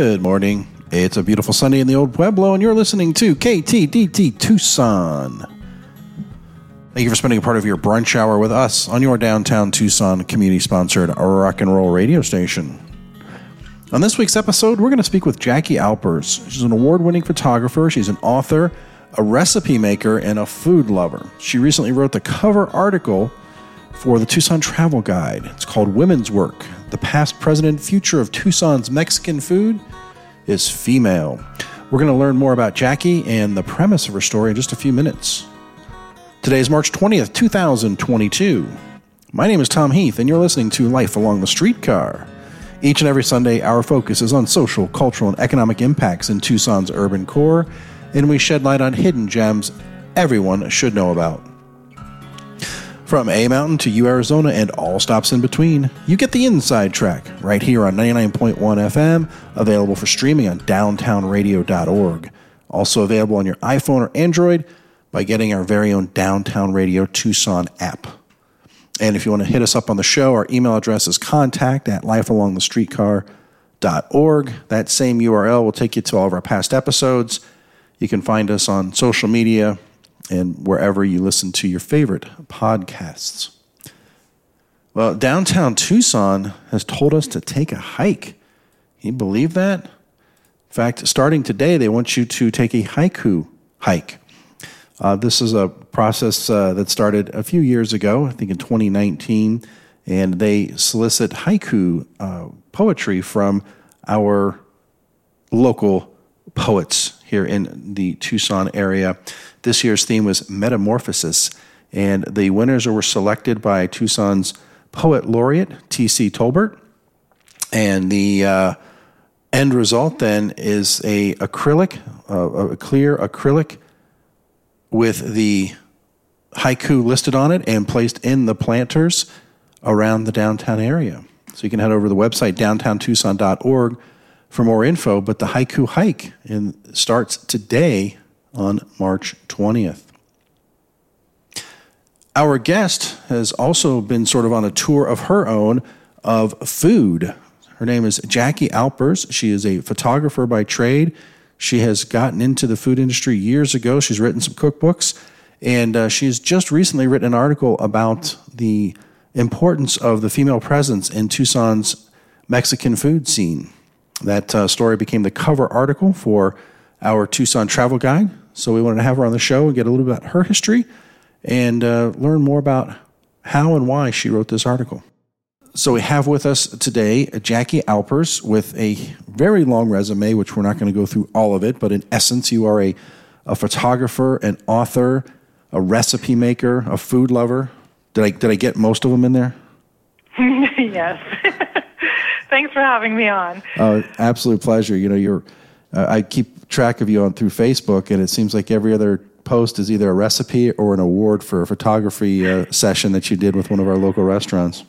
Good morning. It's a beautiful Sunday in the Old Pueblo, and you're listening to KTDT Tucson. Thank you for spending a part of your brunch hour with us on your downtown Tucson community sponsored rock and roll radio station. On this week's episode, we're going to speak with Jackie Alpers. She's an award winning photographer, she's an author, a recipe maker, and a food lover. She recently wrote the cover article for the Tucson Travel Guide. It's called Women's Work The Past, Present, Future of Tucson's Mexican Food is Female. We're going to learn more about Jackie and the premise of her story in just a few minutes. Today is March 20th, 2022. My name is Tom Heath, and you're listening to Life Along the Streetcar. Each and every Sunday, our focus is on social, cultural, and economic impacts in Tucson's urban core, and we shed light on hidden gems everyone should know about. From A Mountain to U Arizona and all stops in between, you get the inside track right here on 99.1 FM, available for streaming on downtownradio.org. Also available on your iPhone or Android by getting our very own Downtown Radio Tucson app. And if you want to hit us up on the show, our email address is contact at lifealongthestreetcar.org. That same URL will take you to all of our past episodes. You can find us on social media, and wherever you listen to your favorite podcasts. Well, downtown Tucson has told us to take a hike. Can you believe that? In fact, starting today, they want you to take a haiku hike. Uh, this is a process uh, that started a few years ago, I think in 2019, and they solicit haiku uh, poetry from our local poets here in the Tucson area. This year's theme was Metamorphosis, and the winners were selected by Tucson's poet laureate, T.C. Tolbert. And the uh, end result then is a acrylic, uh, a clear acrylic with the haiku listed on it and placed in the planters around the downtown area. So you can head over to the website downtowntucson.org for more info. But the haiku hike in, starts today on March 20th. Our guest has also been sort of on a tour of her own of food. Her name is Jackie Alpers. She is a photographer by trade. She has gotten into the food industry years ago. She's written some cookbooks, and uh, she's just recently written an article about the importance of the female presence in Tucson's Mexican food scene. That uh, story became the cover article for our Tucson travel guide. So we wanted to have her on the show and get a little bit about her history and uh, learn more about how and why she wrote this article. So we have with us today Jackie Alpers with a very long resume, which we're not going to go through all of it, but in essence, you are a, a photographer, an author, a recipe maker, a food lover. Did I did I get most of them in there? yes. Thanks for having me on. Uh, absolute pleasure. You know, you're. Uh, I keep track of you on through Facebook, and it seems like every other post is either a recipe or an award for a photography uh, session that you did with one of our local restaurants.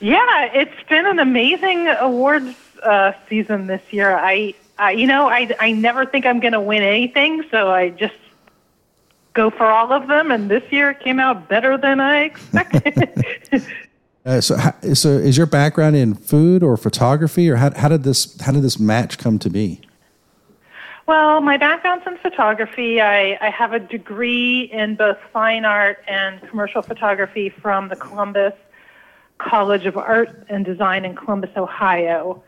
Yeah, it's been an amazing awards uh, season this year. I, I, you know, I, I never think I'm going to win anything, so I just go for all of them. And this year it came out better than I expected. uh, so, so is your background in food or photography, or how, how did this how did this match come to be? Well, my background's in photography. I, I have a degree in both fine art and commercial photography from the Columbus College of Art and Design in Columbus, Ohio.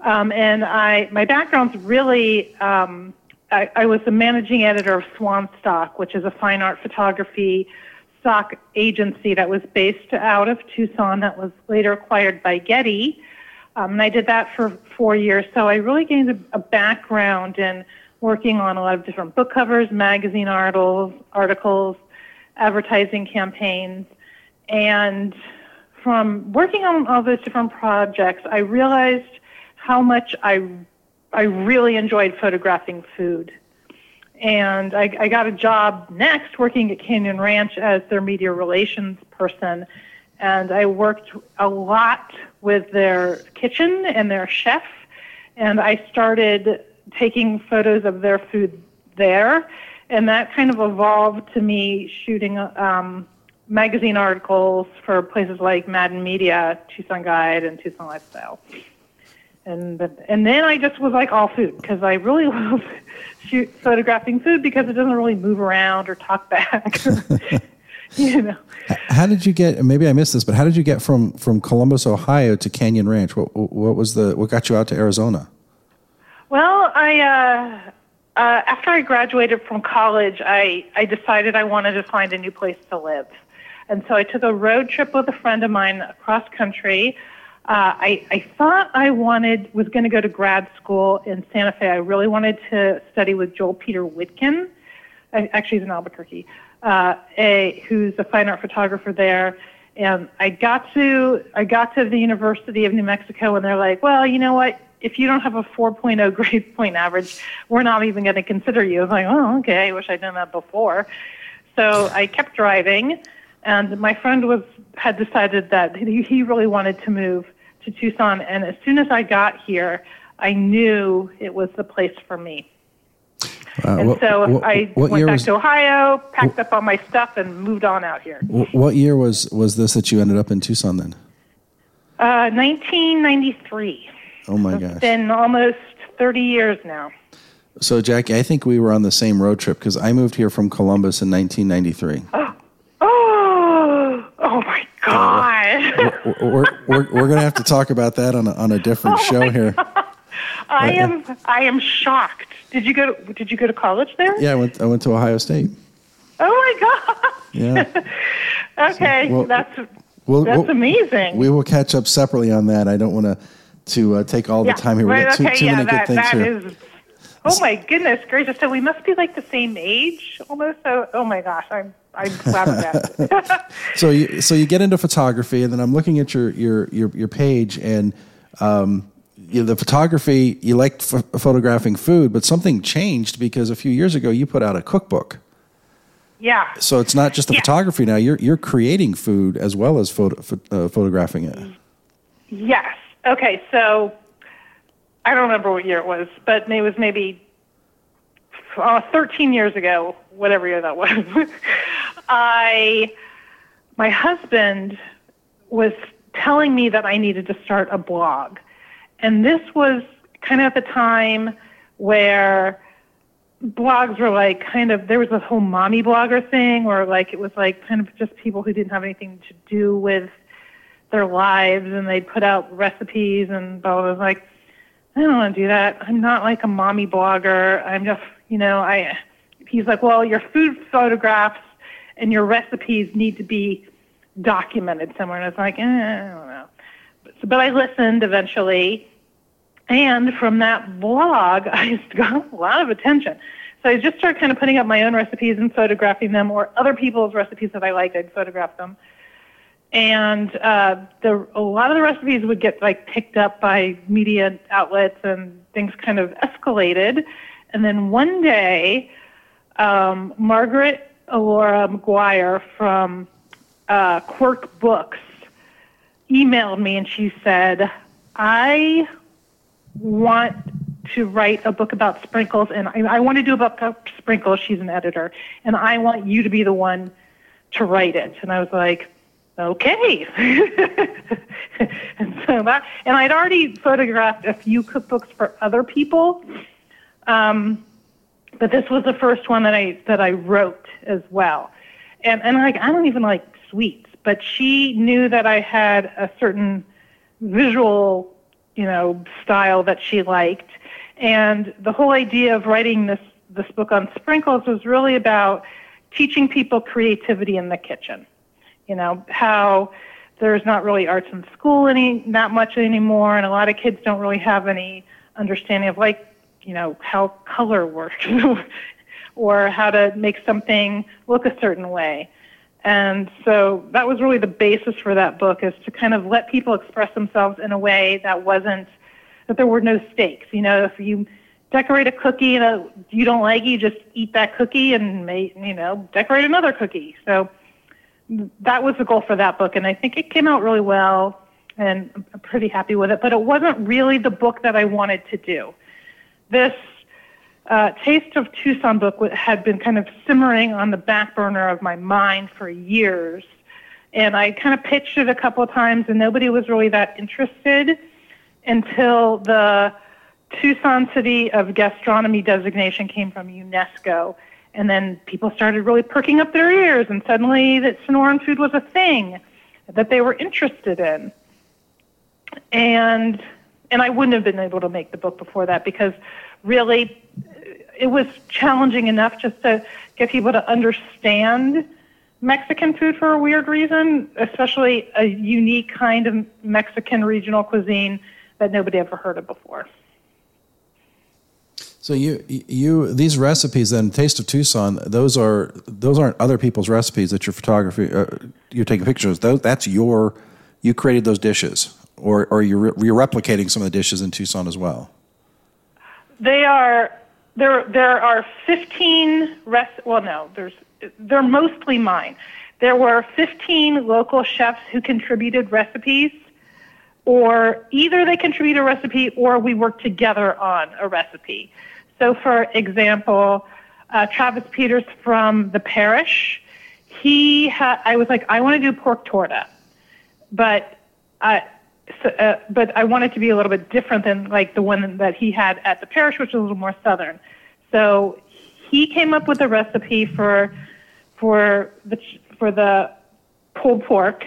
Um, and I, my background's really, um, I, I was the managing editor of Swan Stock, which is a fine art photography stock agency that was based out of Tucson that was later acquired by Getty. Um, and I did that for four years. So I really gained a, a background in working on a lot of different book covers, magazine articles, articles, advertising campaigns. And from working on all those different projects, I realized how much I, I really enjoyed photographing food. And I, I got a job next working at Canyon Ranch as their media relations person. And I worked a lot with their kitchen and their chef, and I started taking photos of their food there, and that kind of evolved to me shooting um, magazine articles for places like Madden Media, Tucson Guide, and Tucson Lifestyle. and and then I just was like all food because I really love shoot photographing food because it doesn't really move around or talk back. you know. How did you get? Maybe I missed this, but how did you get from from Columbus, Ohio, to Canyon Ranch? What what was the what got you out to Arizona? Well, I uh, uh, after I graduated from college, I I decided I wanted to find a new place to live, and so I took a road trip with a friend of mine across country. Uh, I, I thought I wanted was going to go to grad school in Santa Fe. I really wanted to study with Joel Peter Witkin. Actually, he's in Albuquerque uh, a who's a fine art photographer there. And I got to I got to the University of New Mexico, and they're like, "Well, you know what? If you don't have a 4.0 grade point average, we're not even going to consider you." I was like, "Oh, okay. I wish I'd done that before." So I kept driving, and my friend was had decided that he, he really wanted to move to Tucson. And as soon as I got here, I knew it was the place for me. Uh, and what, so what, I what went back was, to Ohio, packed up all my stuff, and moved on out here. What year was was this that you ended up in Tucson then? Uh, 1993. Oh my so gosh! It's been almost 30 years now. So Jackie, I think we were on the same road trip because I moved here from Columbus in 1993. Oh, oh, oh my God! Uh, we're, we're, we're, going to have to talk about that on a, on a different oh show here. I am I am shocked. Did you go to, Did you go to college there? Yeah, I went. I went to Ohio State. Oh my god. Yeah. okay, so, well, that's we'll, that's we'll, amazing. We will catch up separately on that. I don't want to to uh, take all yeah, the time here. Right, got too, okay, too yeah, many that, good things that here. Is, oh my goodness gracious! So we must be like the same age almost. So oh my gosh, I'm I'm flabbergasted. so you so you get into photography, and then I'm looking at your your your, your page and. Um, you know, the photography you liked f- photographing food, but something changed because a few years ago you put out a cookbook. Yeah. So it's not just the yeah. photography now; you're you're creating food as well as photo, uh, photographing it. Yes. Okay. So I don't remember what year it was, but it was maybe uh, 13 years ago, whatever year that was. I, my husband was telling me that I needed to start a blog and this was kind of at the time where blogs were like kind of there was a whole mommy blogger thing where like it was like kind of just people who didn't have anything to do with their lives and they'd put out recipes and blah blah, blah. like I don't want to do that. I'm not like a mommy blogger. I'm just you know I he's like well your food photographs and your recipes need to be documented somewhere and it's like eh, I don't know but I listened eventually. And from that blog, I got a lot of attention. So I just started kind of putting up my own recipes and photographing them, or other people's recipes that I liked, I'd photograph them. And uh, the, a lot of the recipes would get like picked up by media outlets, and things kind of escalated. And then one day, um, Margaret Alora McGuire from uh, Quirk Books emailed me and she said, I want to write a book about sprinkles and I, I want to do a book about sprinkles. She's an editor. And I want you to be the one to write it. And I was like, okay. and so that, and I'd already photographed a few cookbooks for other people. Um, but this was the first one that I, that I wrote as well. And, and like, I don't even like sweets but she knew that I had a certain visual, you know, style that she liked. And the whole idea of writing this this book on sprinkles was really about teaching people creativity in the kitchen. You know, how there's not really arts in school any not much anymore and a lot of kids don't really have any understanding of like, you know, how color works or how to make something look a certain way. And so that was really the basis for that book is to kind of let people express themselves in a way that wasn't, that there were no stakes. You know, if you decorate a cookie that you don't like, it, you just eat that cookie and make, you know, decorate another cookie. So that was the goal for that book. And I think it came out really well and I'm pretty happy with it. But it wasn't really the book that I wanted to do. This uh, Taste of Tucson book had been kind of simmering on the back burner of my mind for years. And I kind of pitched it a couple of times, and nobody was really that interested. until the Tucson City of Gastronomy designation came from UNESCO. And then people started really perking up their ears, and suddenly that Sonoran food was a thing that they were interested in. And and I wouldn't have been able to make the book before that because really it was challenging enough just to get people to understand Mexican food for a weird reason, especially a unique kind of Mexican regional cuisine that nobody ever heard of before. So you you these recipes then Taste of Tucson those are those aren't other people's recipes that your photography uh, you're taking pictures those that's your you created those dishes or or you're you're replicating some of the dishes in Tucson as well. They are there there are 15 rest well no there's they're mostly mine. There were 15 local chefs who contributed recipes or either they contribute a recipe or we work together on a recipe. So, for example, uh, Travis Peters from the parish, he had, I was like, I want to do pork torta, but I, so, uh, but I want it to be a little bit different than like the one that he had at the parish, which was a little more southern. So he came up with a recipe for for the for the pulled pork.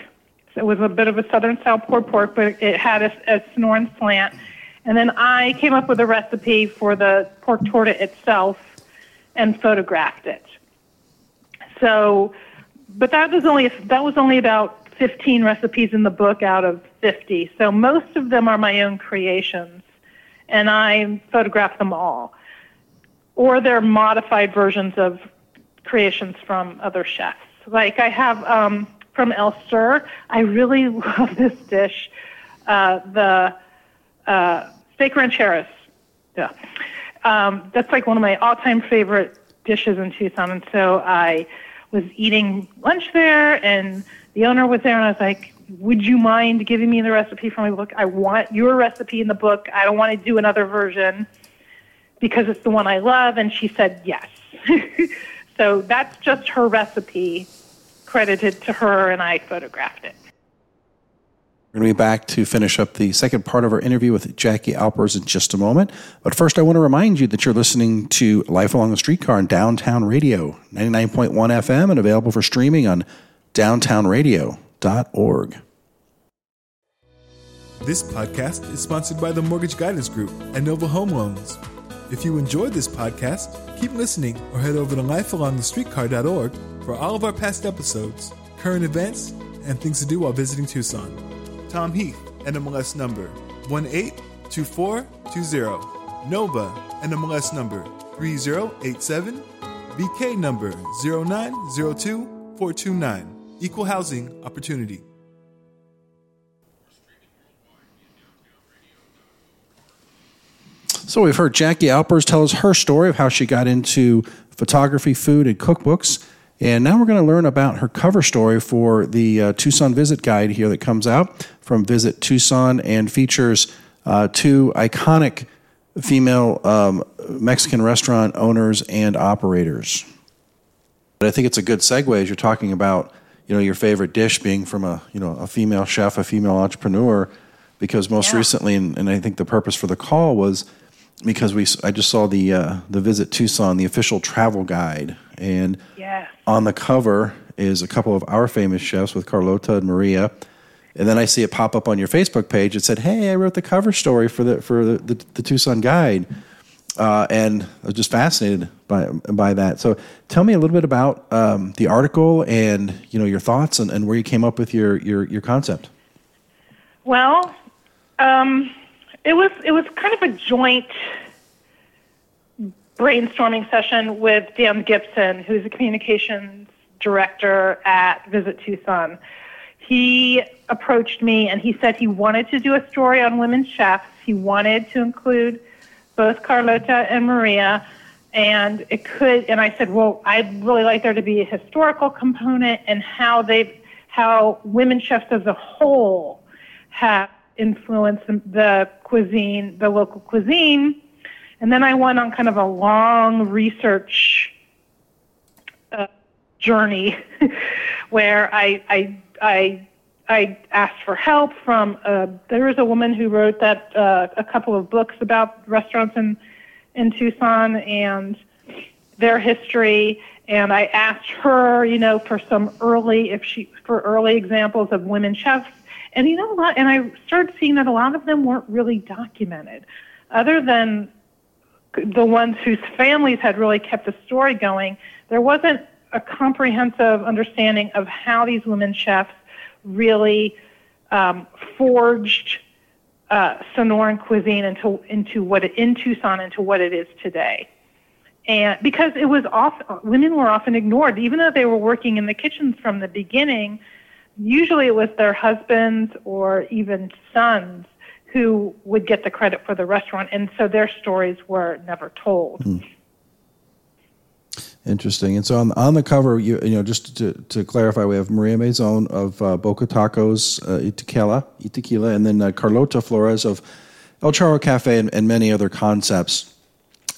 So it was a bit of a southern style pulled pork, but it had a, a Sonoran slant and then I came up with a recipe for the pork torta itself and photographed it. So, but that was only that was only about 15 recipes in the book out of 50. So most of them are my own creations, and I photograph them all, or they're modified versions of creations from other chefs. Like I have um, from Elster. I really love this dish, uh, the uh, steak rancheros. Yeah. Um, that's like one of my all-time favorite dishes in Tucson. And so I was eating lunch there, and the owner was there, and I was like, "Would you mind giving me the recipe for my book? I want your recipe in the book. I don't want to do another version because it's the one I love." And she said yes. so that's just her recipe, credited to her, and I photographed it. We're going to be back to finish up the second part of our interview with Jackie Alpers in just a moment. But first, I want to remind you that you're listening to Life Along the Streetcar on Downtown Radio, 99.1 FM, and available for streaming on downtownradio.org. This podcast is sponsored by the Mortgage Guidance Group and Nova Home Loans. If you enjoyed this podcast, keep listening or head over to lifealongthestreetcar.org for all of our past episodes, current events, and things to do while visiting Tucson. Tom Heath, NMLS number 182420. Nova, NMLS number 3087. BK number 0902429. Equal housing opportunity. So we've heard Jackie Alpers tell us her story of how she got into photography, food, and cookbooks. And now we're going to learn about her cover story for the uh, Tucson Visit Guide here that comes out from Visit Tucson and features uh, two iconic female um, Mexican restaurant owners and operators. But I think it's a good segue as you're talking about, you know, your favorite dish being from a, you know, a female chef, a female entrepreneur, because most yeah. recently, and, and I think the purpose for the call was because we I just saw the uh, the Visit Tucson, the official travel guide, and yes. on the cover is a couple of our famous chefs with Carlota and Maria. And then I see it pop up on your Facebook page. It said, "Hey, I wrote the cover story for the for the, the, the Tucson Guide," uh, and I was just fascinated by by that. So, tell me a little bit about um, the article and you know your thoughts and, and where you came up with your your, your concept. Well, um, it was it was kind of a joint brainstorming session with Dan Gibson, who's a communications director at Visit Tucson. He approached me and he said he wanted to do a story on women chefs. He wanted to include both Carlota and Maria, and it could. And I said, well, I'd really like there to be a historical component and how they've, how women chefs as a whole have influenced the cuisine, the local cuisine. And then I went on kind of a long research uh, journey where I, I, I I asked for help from uh, there was a woman who wrote that uh, a couple of books about restaurants in in Tucson and their history. And I asked her, you know, for some early if she for early examples of women chefs. And you know a lot and I started seeing that a lot of them weren't really documented other than the ones whose families had really kept the story going there wasn't a comprehensive understanding of how these women chefs really um, forged uh, Sonoran cuisine into into what it, in Tucson into what it is today. And because it was often women were often ignored, even though they were working in the kitchens from the beginning. Usually, it was their husbands or even sons who would get the credit for the restaurant, and so their stories were never told. Mm. Interesting. And so on, on the cover, you, you know, just to, to clarify, we have Maria Mazon of uh, Boca Tacos, uh, Itequila, and then uh, Carlota Flores of El Charro Cafe and, and, many other concepts.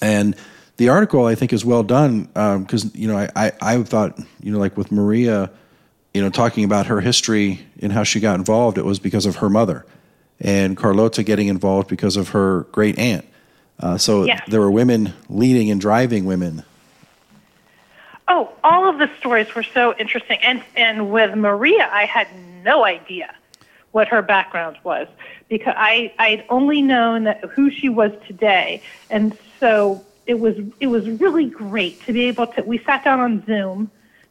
And the article, I think, is well done because, um, you know, I, I, I thought, you know, like with Maria, you know, talking about her history and how she got involved, it was because of her mother. And Carlota getting involved because of her great aunt. Uh, so yeah. there were women leading and driving women Oh, all of the stories were so interesting. And and with Maria, I had no idea what her background was because I I'd only known that who she was today, and so it was it was really great to be able to. We sat down on Zoom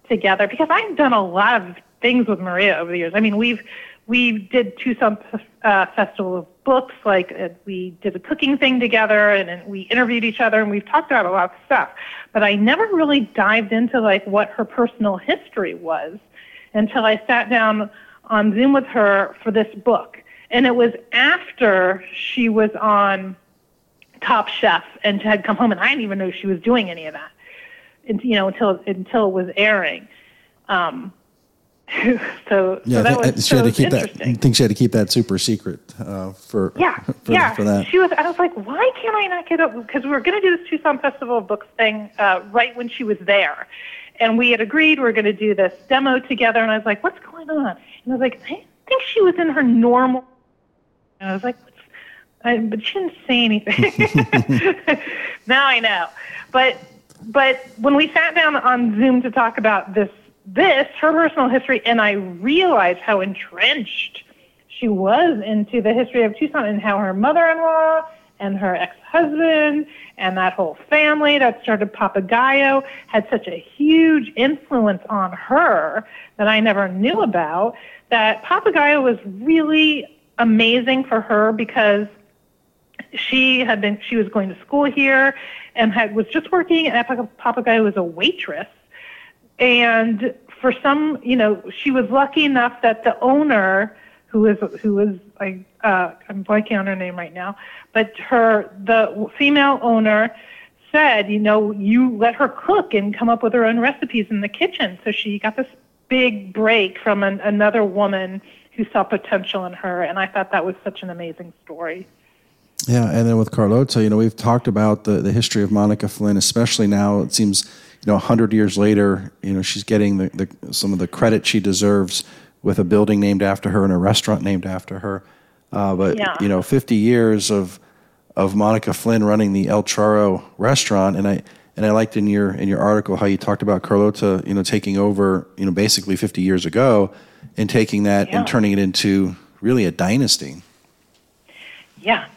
together because I've done a lot of things with Maria over the years. I mean, we've we did Tucson uh, Festival of Books, like uh, we did a cooking thing together, and, and we interviewed each other, and we've talked about a lot of stuff. But I never really dived into like what her personal history was until I sat down on Zoom with her for this book, and it was after she was on Top Chef and had come home, and I didn't even know she was doing any of that, and, you know, until until it was airing. Um, so, yeah, so that was, she so had to keep that. I think she had to keep that super secret uh, for yeah, for, yeah. for that. She was. I was like, why can't I not get up? Because we were going to do this Tucson Festival of Books thing uh, right when she was there, and we had agreed we were going to do this demo together. And I was like, what's going on? And I was like, I think she was in her normal. And I was like, I, but she didn't say anything. now I know, but but when we sat down on Zoom to talk about this this, her personal history, and I realized how entrenched she was into the history of Tucson and how her mother in law and her ex husband and that whole family that started Papagayo had such a huge influence on her that I never knew about. That Papagayo was really amazing for her because she had been she was going to school here and had was just working at Papagayo as a waitress and for some, you know, she was lucky enough that the owner, who is who is like uh, I'm blanking on her name right now, but her the female owner said, you know, you let her cook and come up with her own recipes in the kitchen. So she got this big break from an, another woman who saw potential in her, and I thought that was such an amazing story. Yeah, and then with Carlota, you know, we've talked about the, the history of Monica Flin, especially now. It seems know, hundred years later, you know, she's getting the, the, some of the credit she deserves with a building named after her and a restaurant named after her. Uh, but yeah. you know, fifty years of of Monica Flin running the El Charro restaurant, and I and I liked in your in your article how you talked about Carlota, you know, taking over, you know, basically fifty years ago, and taking that yeah. and turning it into really a dynasty. Yeah,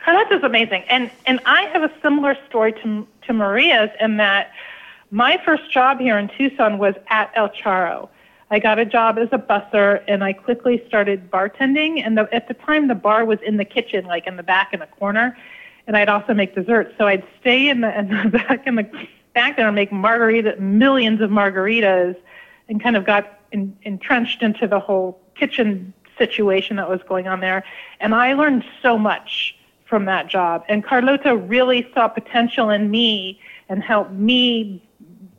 Carlota's amazing, and and I have a similar story to to Maria's in that my first job here in Tucson was at El Charro. I got a job as a busser and I quickly started bartending. And the, at the time, the bar was in the kitchen, like in the back in the corner. And I'd also make desserts. So I'd stay in the, in the back in the back there and make margarita, millions of margaritas, and kind of got in, entrenched into the whole kitchen situation that was going on there. And I learned so much from that job. And Carlota really saw potential in me and helped me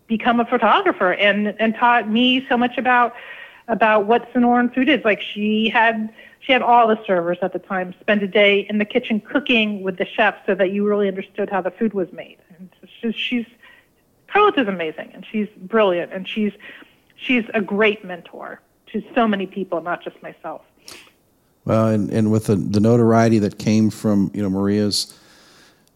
become a photographer and and taught me so much about about what Sonoran food is. Like she had she had all the servers at the time spend a day in the kitchen cooking with the chefs so that you really understood how the food was made. And she's, she's Carlota is amazing and she's brilliant and she's she's a great mentor. to so many people, not just myself. Well, and, and with the, the notoriety that came from you know Maria's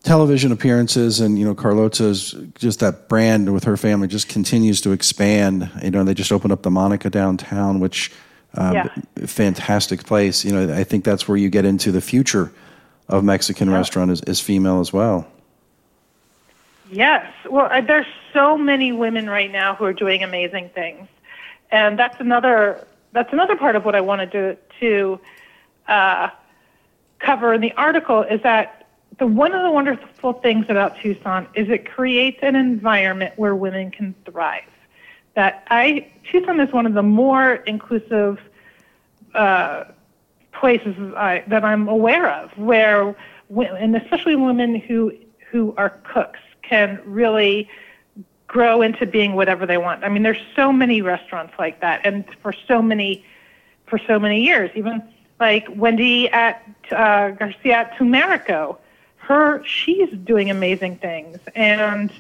television appearances and you know Carlota's just that brand with her family just continues to expand. You know, they just opened up the Monica downtown, which um, Yeah. fantastic place. You know, I think that's where you get into the future of Mexican restaurant is, is female as well. Yes. Well, there's so many women right now who are doing amazing things, and that's another that's another part of what I wanted to to uh, cover in the article is that the one of the wonderful things about Tucson is it creates an environment where women can thrive. That I Tucson is one of the more inclusive uh, places I, that I'm aware of where, and especially women who who are cooks can really grow into being whatever they want. I mean, there's so many restaurants like that, and for so many for so many years, even like Wendy at uh, Garcia Tumerico, her she's doing amazing things, and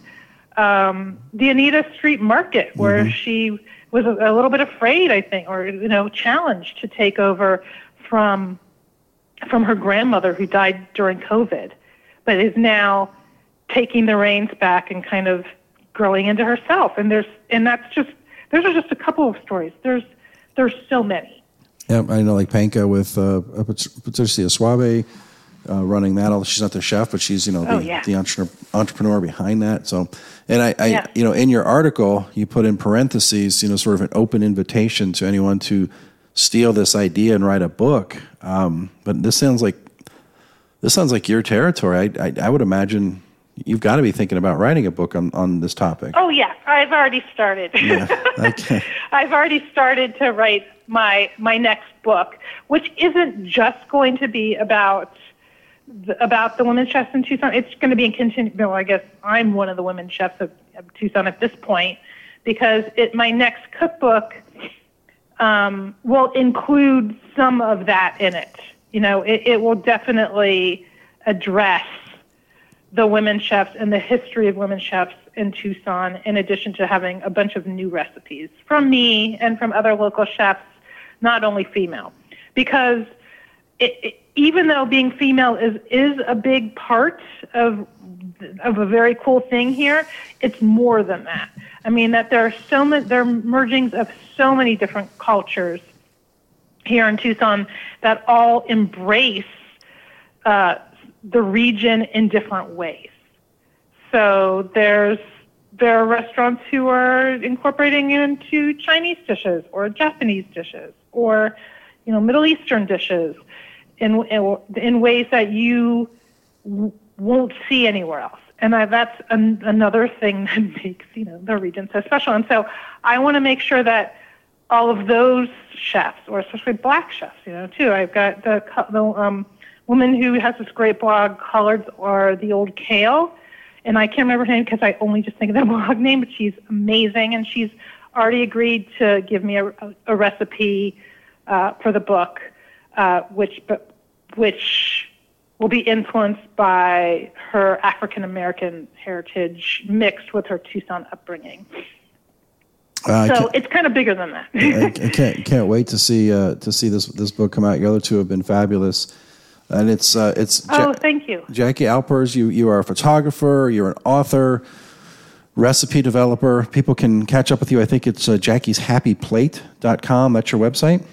um, the Anita Street Market, where she was a, a little bit afraid, I think, or you know, challenged to take over from from her grandmother who died during COVID, but is now taking the reins back and kind of growing into herself. And there's and that's just those are just a couple of stories. There's there's so many. Yeah, I know like Penca with uh, Patricia Schwabe uh, running that. Although she's not the chef, but she's you know Oh, the, yeah. the entrepreneur, entrepreneur behind that. So, and I, I Yeah. you know in your article you put in parentheses you know sort of an open invitation to anyone to steal this idea and write a book. Um, but this sounds like this sounds like your territory. I, I, I would imagine you've got to be thinking about writing a book on, on this topic. Oh yeah, I've already started. Okay. I've already started to write my my next book, which isn't just going to be about about the women chefs in Tucson. It's going to be in continue. Well, I guess I'm one of the women chefs of, of Tucson at this point because it my next cookbook um, will include some of that in it. You know, it, it will definitely address the women chefs and the history of women chefs in Tucson, in addition to having a bunch of new recipes from me and from other local chefs, not only female. Because it, it, even though being female is, is a big part of, of a very cool thing here, it's more than that. I mean, that there are so many, there are mergings of so many different cultures here in Tucson that all embrace uh, the region in different ways. So there's there are restaurants who are incorporating into Chinese dishes or Japanese dishes or you know Middle Eastern dishes in in, ways that you won't see anywhere else. And I, that's an, another thing that makes you know the region so special. And so I want to make sure that all of those chefs, or especially black chefs, you know, too. I've got the the um, woman who has this great blog, Collards or the Old Kale, and I can't remember her name because I only just think of that blog name, but she's amazing, and she's already agreed to give me a, a, a recipe uh, for the book, uh, which but which will be influenced by her African American heritage mixed with her Tucson upbringing. Uh, So it's kind of bigger than that. I, I can't can't wait to see uh, to see this this book come out. Your other two have been fabulous, and it's uh, it's Ja- oh, thank you. Jackie Alpers. You you are a photographer. You're an author, recipe developer. People can catch up with you. I think it's uh, Jackie'sHappyPlate.com. That's your website.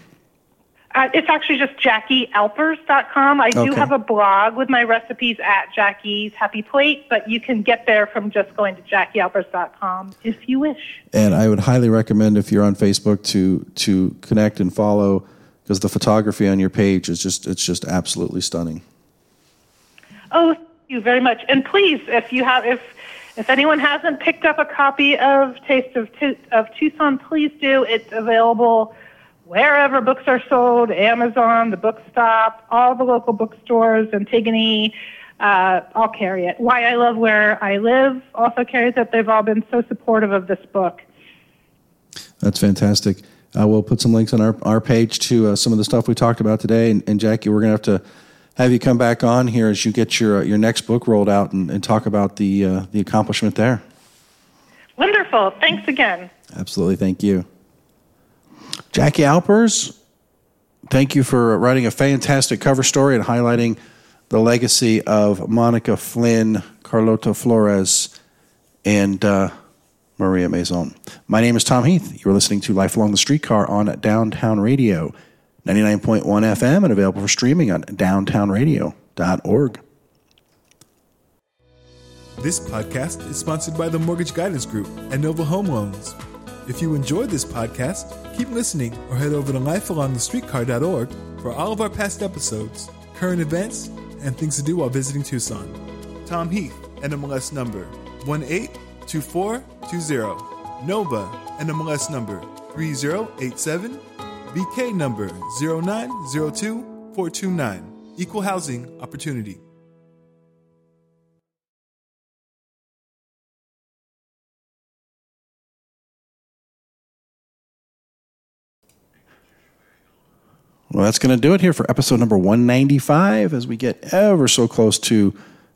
Uh, it's actually just JackieAlpers.com. I do Okay. have a blog with my recipes at Jackie's Happy Plate, but you can get there from just going to JackieAlpers.com if you wish. And I would highly recommend if you're on Facebook to to connect and follow because the photography on your page is just it's just absolutely stunning. Oh, thank you very much. And please, if you have, if if anyone hasn't picked up a copy of Taste of of Tucson, please do. It's available wherever books are sold: Amazon, the bookstop, all the local bookstores, Antigone. Uh, I'll carry it. Why I love where I live also carries it. They've all been so supportive of this book. That's fantastic. Uh, we'll put some links on our, our page to uh, some of the stuff we talked about today. And, and Jackie, we're going to have to have you come back on here as you get your uh, your next book rolled out and, and talk about the uh, the accomplishment there. Wonderful. Thanks again. Absolutely, thank you. Jackie Alpers, thank you for writing a fantastic cover story and highlighting the legacy of Monica Flin, Carlota Flores, and uh, Maria Mazon. My name is Tom Heath. You're listening to Life Along the Streetcar on Downtown Radio, 99.1 FM, and available for streaming on downtownradio.org. This podcast is sponsored by the Mortgage Guidance Group and Nova Home Loans. If you enjoyed this podcast, keep listening or head over to lifealongthestreetcar.org for all of our past episodes, current events, and things to do while visiting Tucson. Tom Heath, NMLS number 182420. Nova, NMLS number 3087. BK number 0902429. Equal Housing Opportunity. Well, that's going to do it here for episode number 195 as we get ever so close to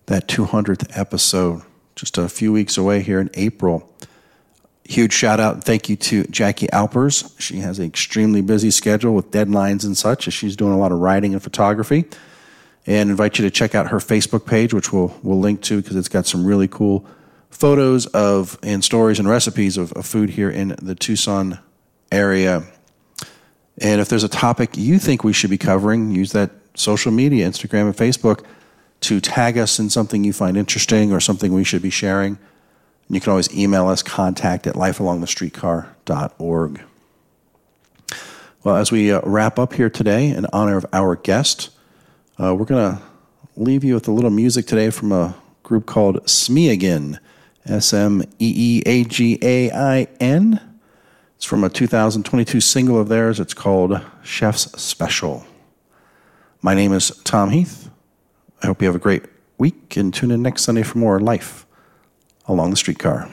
that 200th episode, just a few weeks away here in April. Huge shout out and thank you to Jackie Alpers. She has an extremely busy schedule with deadlines and such as she's doing a lot of writing and photography. And invite you to check out her Facebook page, which we'll, we'll link to because it's got some really cool photos of and stories and recipes of, of food here in the Tucson area. And if there's a topic you think we should be covering, use that social media, Instagram and Facebook, to tag us in something you find interesting or something we should be sharing. And you can always email us contact at lifealongthestreetcar.org. Well, as we uh, wrap up here today in honor of our guest, uh, we're going to leave you with a little music today from a group called Smeagin, S M E E A G A I N. It's from a 2022 single of theirs. It's called Chef's Special. My name is Tom Heath. I hope you have a great week and tune in next Sunday for more life along the streetcar.